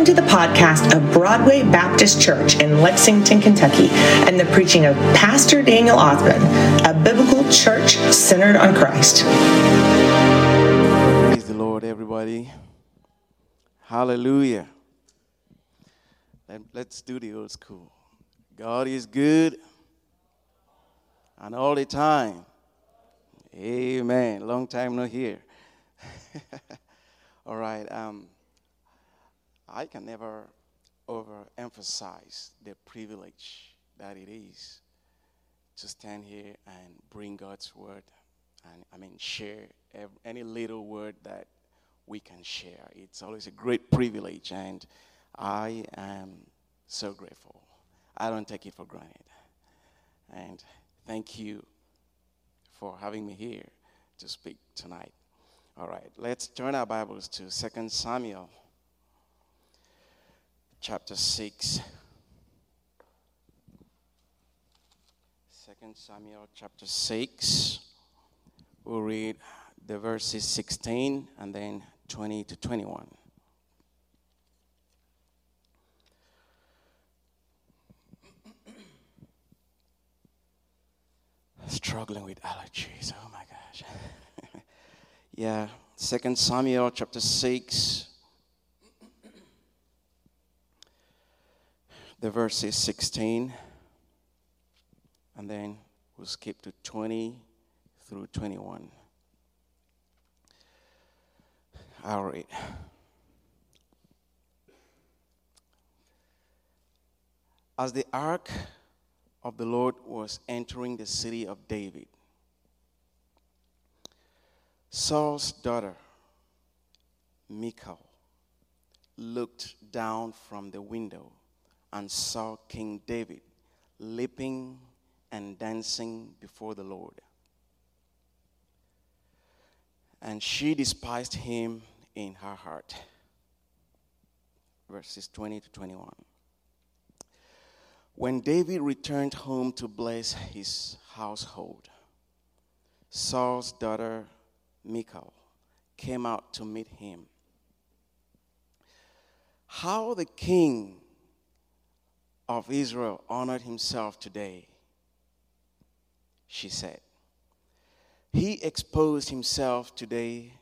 Welcome to the podcast of Broadway Baptist Church in Lexington, Kentucky, and the preaching of Pastor Daniel Othman, a biblical church centered on Christ. Praise the Lord, everybody. Hallelujah. Let, let's do the old school. God is good and all the time. Amen. Long time no here. all right. Um, I can never overemphasize the privilege that it is to stand here and bring God's word and I mean share any little word that we can share. It's always a great privilege and I am so grateful. I don't take it for granted. And thank you for having me here to speak tonight. All right, let's turn our Bibles to 2 Samuel chapter 6. 2 Samuel chapter 6. We'll read the verses 16 and then 20 to 21. Struggling with allergies. Oh my gosh. yeah, 2 Samuel chapter 6. The verse is 16. And then we'll skip to 20 through 21. I'll read. As the ark of the Lord was entering the city of David, Saul's daughter, Michal, looked down from the window and saw King David leaping and dancing before the Lord. And she despised him in her heart. Verses 20 to 21. When David returned home to bless his household, Saul's daughter Michal came out to meet him. How the king of Israel honored himself today, she said. He exposed himself today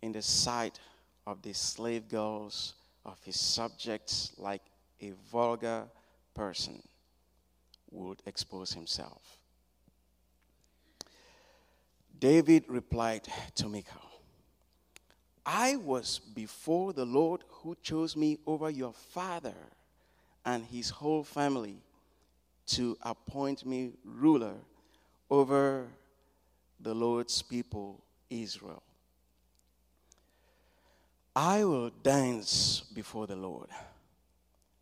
in the sight of the slave girls of his subjects like a vulgar person would expose himself. David replied to Michal, I was before the Lord who chose me over your father and his whole family to appoint me ruler over the Lord's people, Israel. I will dance before the Lord,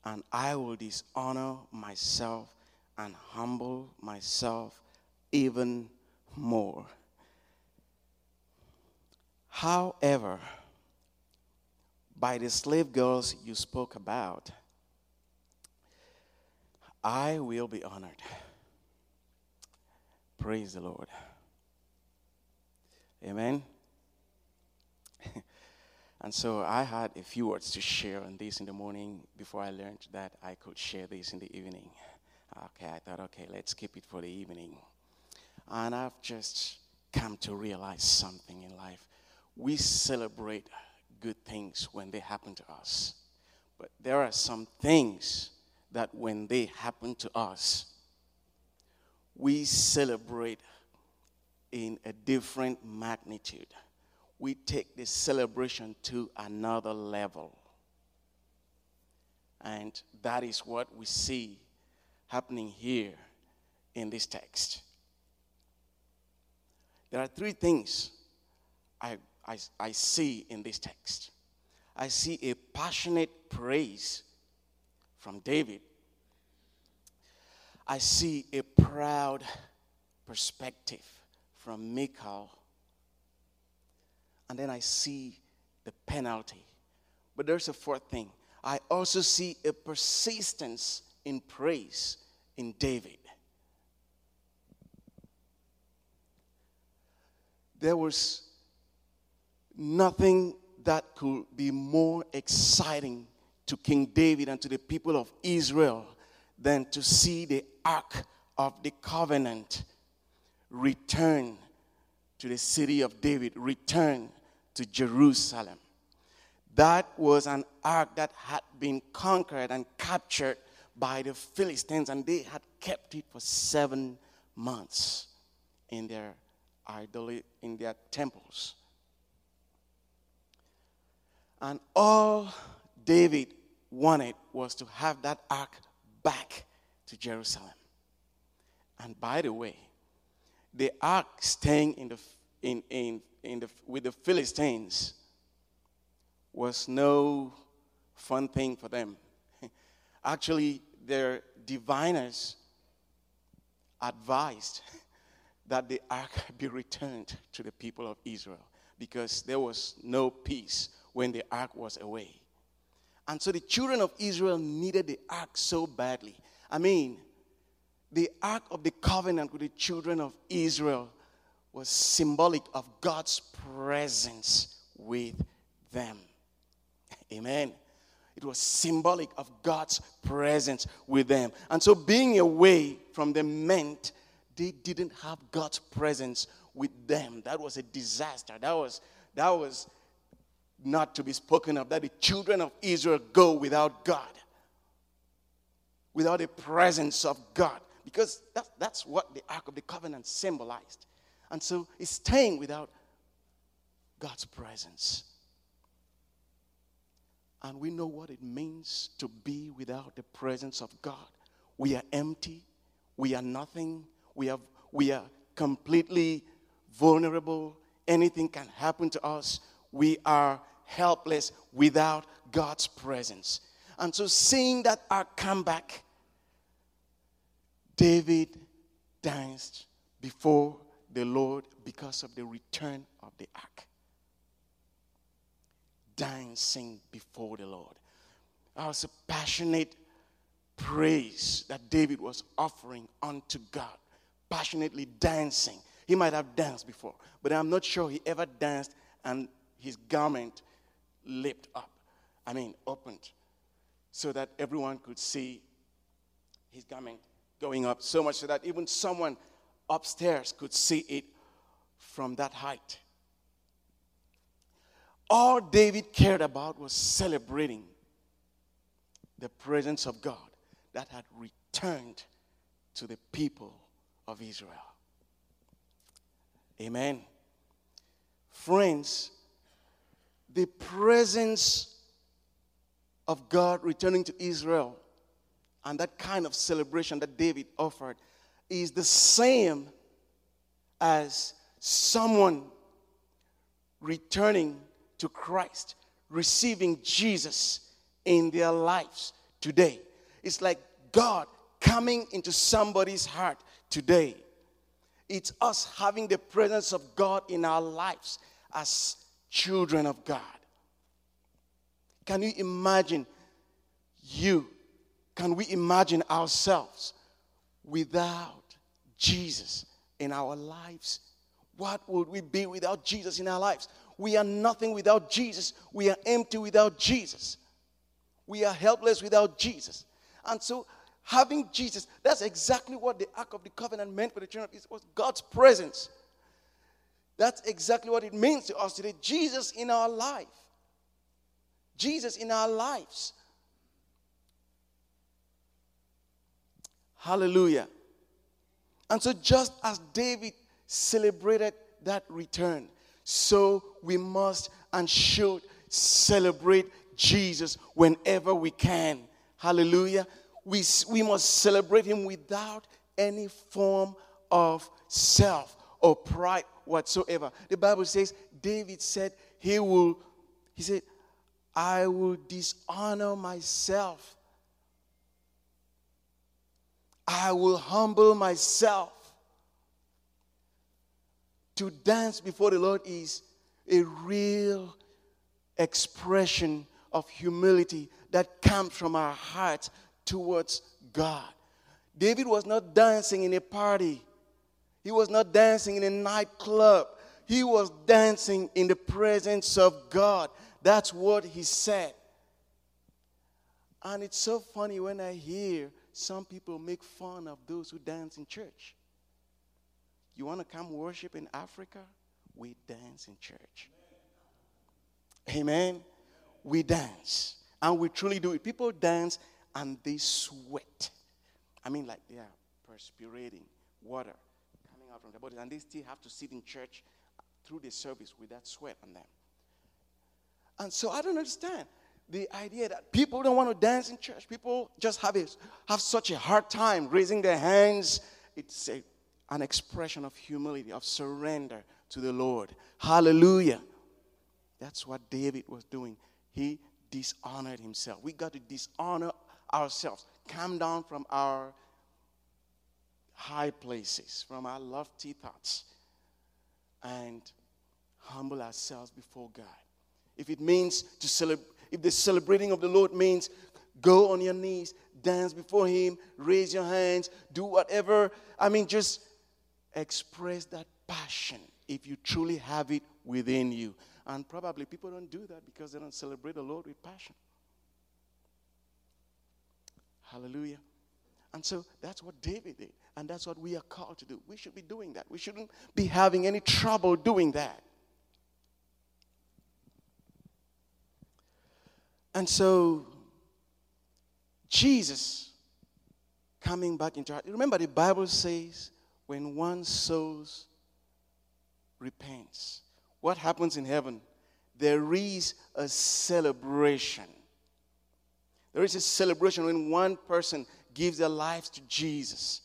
and I will dishonor myself and humble myself even more. However, by the slave girls you spoke about, I will be honored. Praise the Lord. Amen. and so I had a few words to share on this in the morning before I learned that I could share this in the evening. Okay, I thought, okay, let's keep it for the evening. And I've just come to realize something in life. We celebrate good things when they happen to us, but there are some things that when they happen to us, we celebrate in a different magnitude. We take the celebration to another level. And that is what we see happening here in this text. There are three things I, I, I see in this text. I see a passionate praise from David. I see a proud perspective from Michal. And then I see the penalty. But there's a fourth thing. I also see a persistence in praise in David. There was nothing that could be more exciting to King David and to the people of Israel than to see the ark of the covenant return to the city of David, return to Jerusalem. That was an ark that had been conquered and captured by the Philistines, and they had kept it for seven months in their idol in their temples. And all David wanted was to have that ark back to Jerusalem. And by the way, the ark staying in the, in, in, in the, with the Philistines was no fun thing for them. Actually, their diviners advised that the ark be returned to the people of Israel because there was no peace when the ark was away. And so the children of Israel needed the ark so badly. I mean, the ark of the covenant with the children of Israel was symbolic of God's presence with them. Amen. It was symbolic of God's presence with them. And so being away from them meant they didn't have God's presence with them. That was a disaster. That was that was not to be spoken of. That the children of Israel go without God, without the presence of God, because that, that's what the Ark of the Covenant symbolized. And so it's staying without God's presence. And we know what it means to be without the presence of God. We are empty, we are nothing, we are, we are completely vulnerable. Anything can happen to us. We are helpless without God's presence. And so, seeing that ark come back, David danced before the Lord because of the return of the ark. Dancing before the Lord. I was a passionate praise that David was offering unto God passionately dancing. He might have danced before, but I'm not sure he ever danced and his garment leaped up. I mean, opened so that everyone could see his garment going up so much so that even someone upstairs could see it from that height. All David cared about was celebrating the presence of God that had returned to the people of Israel. Amen. Friends, the presence of God returning to Israel and that kind of celebration that David offered is the same as someone returning to Christ, receiving Jesus in their lives today. It's like God coming into somebody's heart today. It's us having the presence of God in our lives as children of God. Can you imagine you? Can we imagine ourselves without Jesus in our lives? What would we be without Jesus in our lives? We are nothing without Jesus. We are empty without Jesus. We are helpless without Jesus. And so having Jesus, that's exactly what the Ark of the Covenant meant for the children of Israel, was God's presence. That's exactly what it means to us today. Jesus in our life. Jesus in our lives. Hallelujah. And so, just as David celebrated that return, so we must and should celebrate Jesus whenever we can. Hallelujah we, we must celebrate him without any form of self or pride whatsoever. The Bible says, David said, He will, he said, I will dishonor myself. I will humble myself. To dance before the Lord is a real expression of humility that comes from our hearts towards God. David was not dancing in a party, he was not dancing in a nightclub. He was dancing in the presence of God. That's what he said. And it's so funny when I hear some people make fun of those who dance in church. You want to come worship in Africa? We dance in church. Amen. We dance. And we truly do it. People dance and they sweat. I mean, like they are perspiring, water coming out from their bodies, and they still have to sit in church through the service with that sweat on them. And so I don't understand the idea that people don't want to dance in church. People just have, a, have such a hard time raising their hands. It's a, an expression of humility, of surrender to the Lord. Hallelujah. That's what David was doing. He dishonored himself. We got to dishonor ourselves, come down from our high places, from our lofty thoughts, and humble ourselves before God. If it means to celebrate, if the celebrating of the Lord means go on your knees, dance before Him, raise your hands, do whatever, I mean, just express that passion if you truly have it within you. And probably people don't do that because they don't celebrate the Lord with passion. Hallelujah. And so that's what David did. And that's what we are called to do. We should be doing that. We shouldn't be having any trouble doing that. And so, Jesus coming back into our. Remember, the Bible says when one sows, repents, what happens in heaven? There is a celebration. There is a celebration when one person gives their lives to Jesus.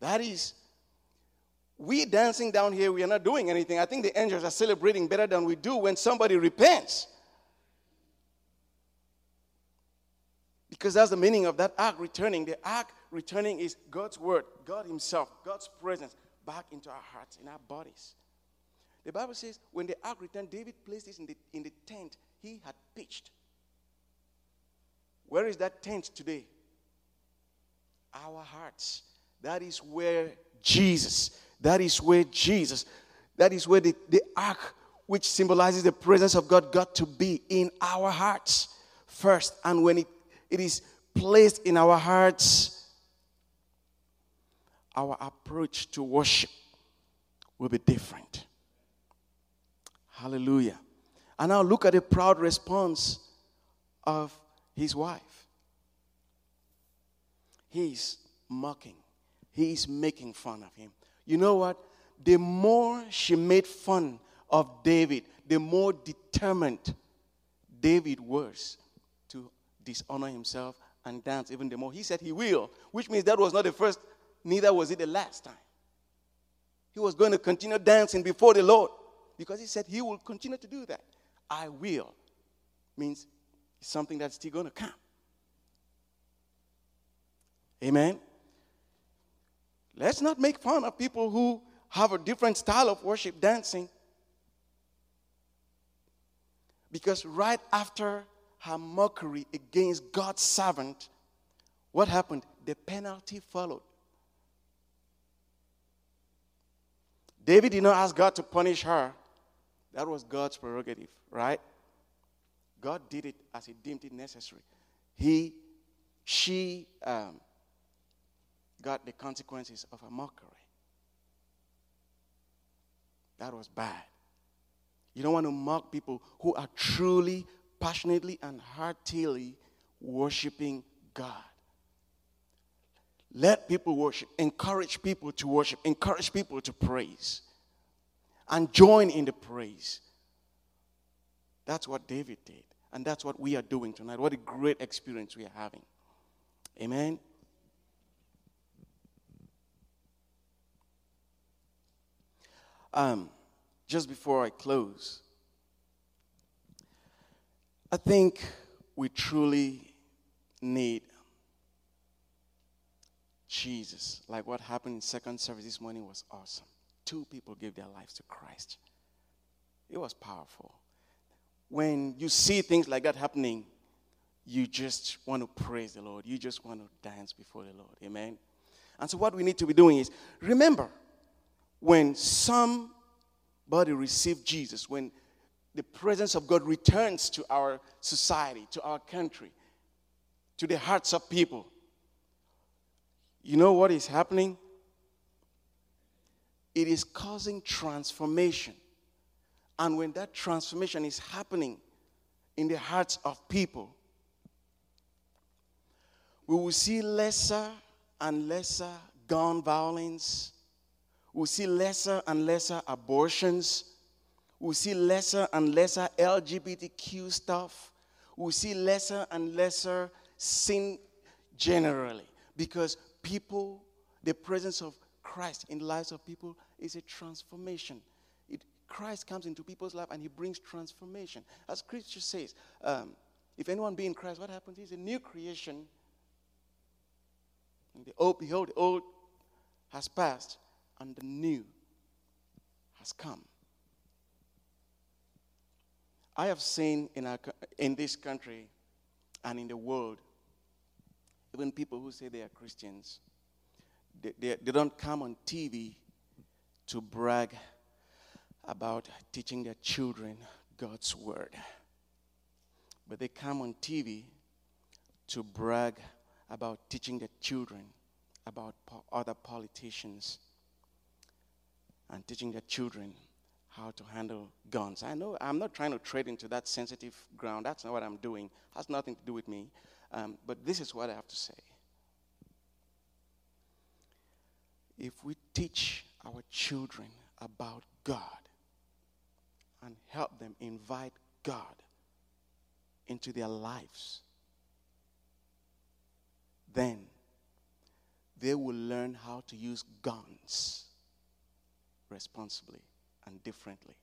That is we dancing down here, we are not doing anything. I think the angels are celebrating better than we do when somebody repents. Because that's the meaning of that ark returning. The ark returning is God's word, God Himself, God's presence back into our hearts, in our bodies. The Bible says when the ark returned, David placed it in the, in the tent he had pitched. Where is that tent today? Our hearts. That is where Jesus that is where Jesus, that is where the, the ark, which symbolizes the presence of God, got to be in our hearts first. And when it, it is placed in our hearts, our approach to worship will be different. Hallelujah. And now look at the proud response of his wife. He's mocking, he's making fun of him. You know what? The more she made fun of David, the more determined David was to dishonor himself and dance even the more. He said he will, which means that was not the first, neither was it the last time. He was going to continue dancing before the Lord because he said he will continue to do that. I will means something that's still going to come. Amen. Let's not make fun of people who have a different style of worship dancing. Because right after her mockery against God's servant, what happened? The penalty followed. David did not ask God to punish her. That was God's prerogative, right? God did it as He deemed it necessary. He, she, um, got the consequences of a mockery. That was bad. You don't want to mock people who are truly, passionately, and heartily worshiping God. Let people worship, encourage people to worship, encourage people to praise, and join in the praise. That's what David did, and that's what we are doing tonight. What a great experience we are having. Amen. Um, just before I close, I think we truly need Jesus. Like what happened in second service this morning was awesome. Two people gave their lives to Christ. It was powerful. When you see things like that happening, you just want to praise the Lord. You just want to dance before the Lord. Amen. And so, what we need to be doing is remember, when somebody received Jesus, when the presence of God returns to our society, to our country, to the hearts of people, you know what is happening? It is causing transformation. And when that transformation is happening in the hearts of people, we will see lesser and lesser gun violence. We'll see lesser and lesser abortions. We'll see lesser and lesser LGBTQ stuff. We'll see lesser and lesser sin generally because people, the presence of Christ in the lives of people is a transformation. It, Christ comes into people's life and he brings transformation. As Scripture says, um, if anyone be in Christ, what happens? He's a new creation. And the old, behold, the old has passed and the new has come. I have seen in, our, in this country and in the world even people who say they are Christians, they, they, they don't come on TV to brag about teaching their children God's word. But they come on TV to brag about teaching their children about po- other politicians and teaching their children how to handle guns. I know I'm not trying to trade into that sensitive ground. That's not what I'm doing. It has nothing to do with me. Um, but this is what I have to say. If we teach our children about God and help them invite God into their lives, then they will learn how to use guns responsibly and differently.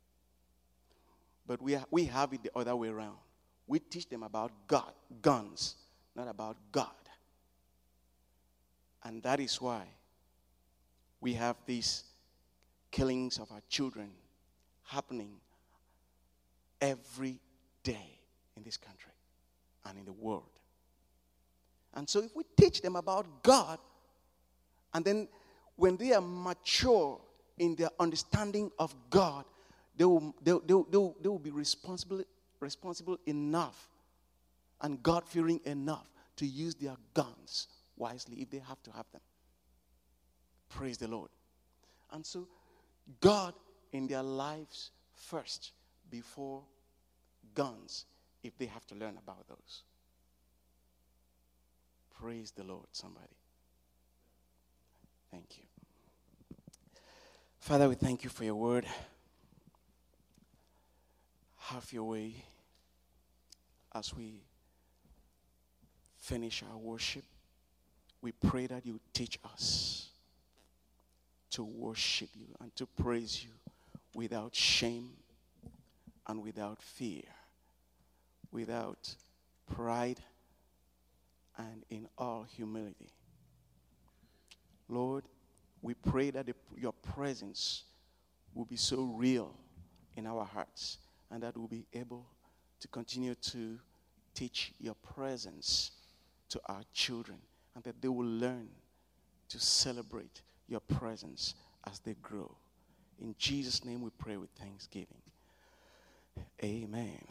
But we, ha- we have it the other way around. We teach them about God, guns, not about God. And that is why we have these killings of our children happening every day in this country and in the world. And so, if we teach them about God, and then when they are mature in their understanding of God, they will, they, they, they, will, they will be responsible, responsible enough and God fearing enough to use their guns wisely if they have to have them. Praise the Lord. And so, God in their lives first before guns if they have to learn about those. Praise the Lord, somebody. Thank you. Father, we thank you for your word. Have your way as we finish our worship, we pray that you teach us to worship you and to praise you without shame and without fear, without pride and in all humility. Lord, we pray that the, your presence will be so real in our hearts and that we'll be able to continue to teach your presence to our children and that they will learn to celebrate your presence as they grow. In Jesus' name we pray with thanksgiving. Amen.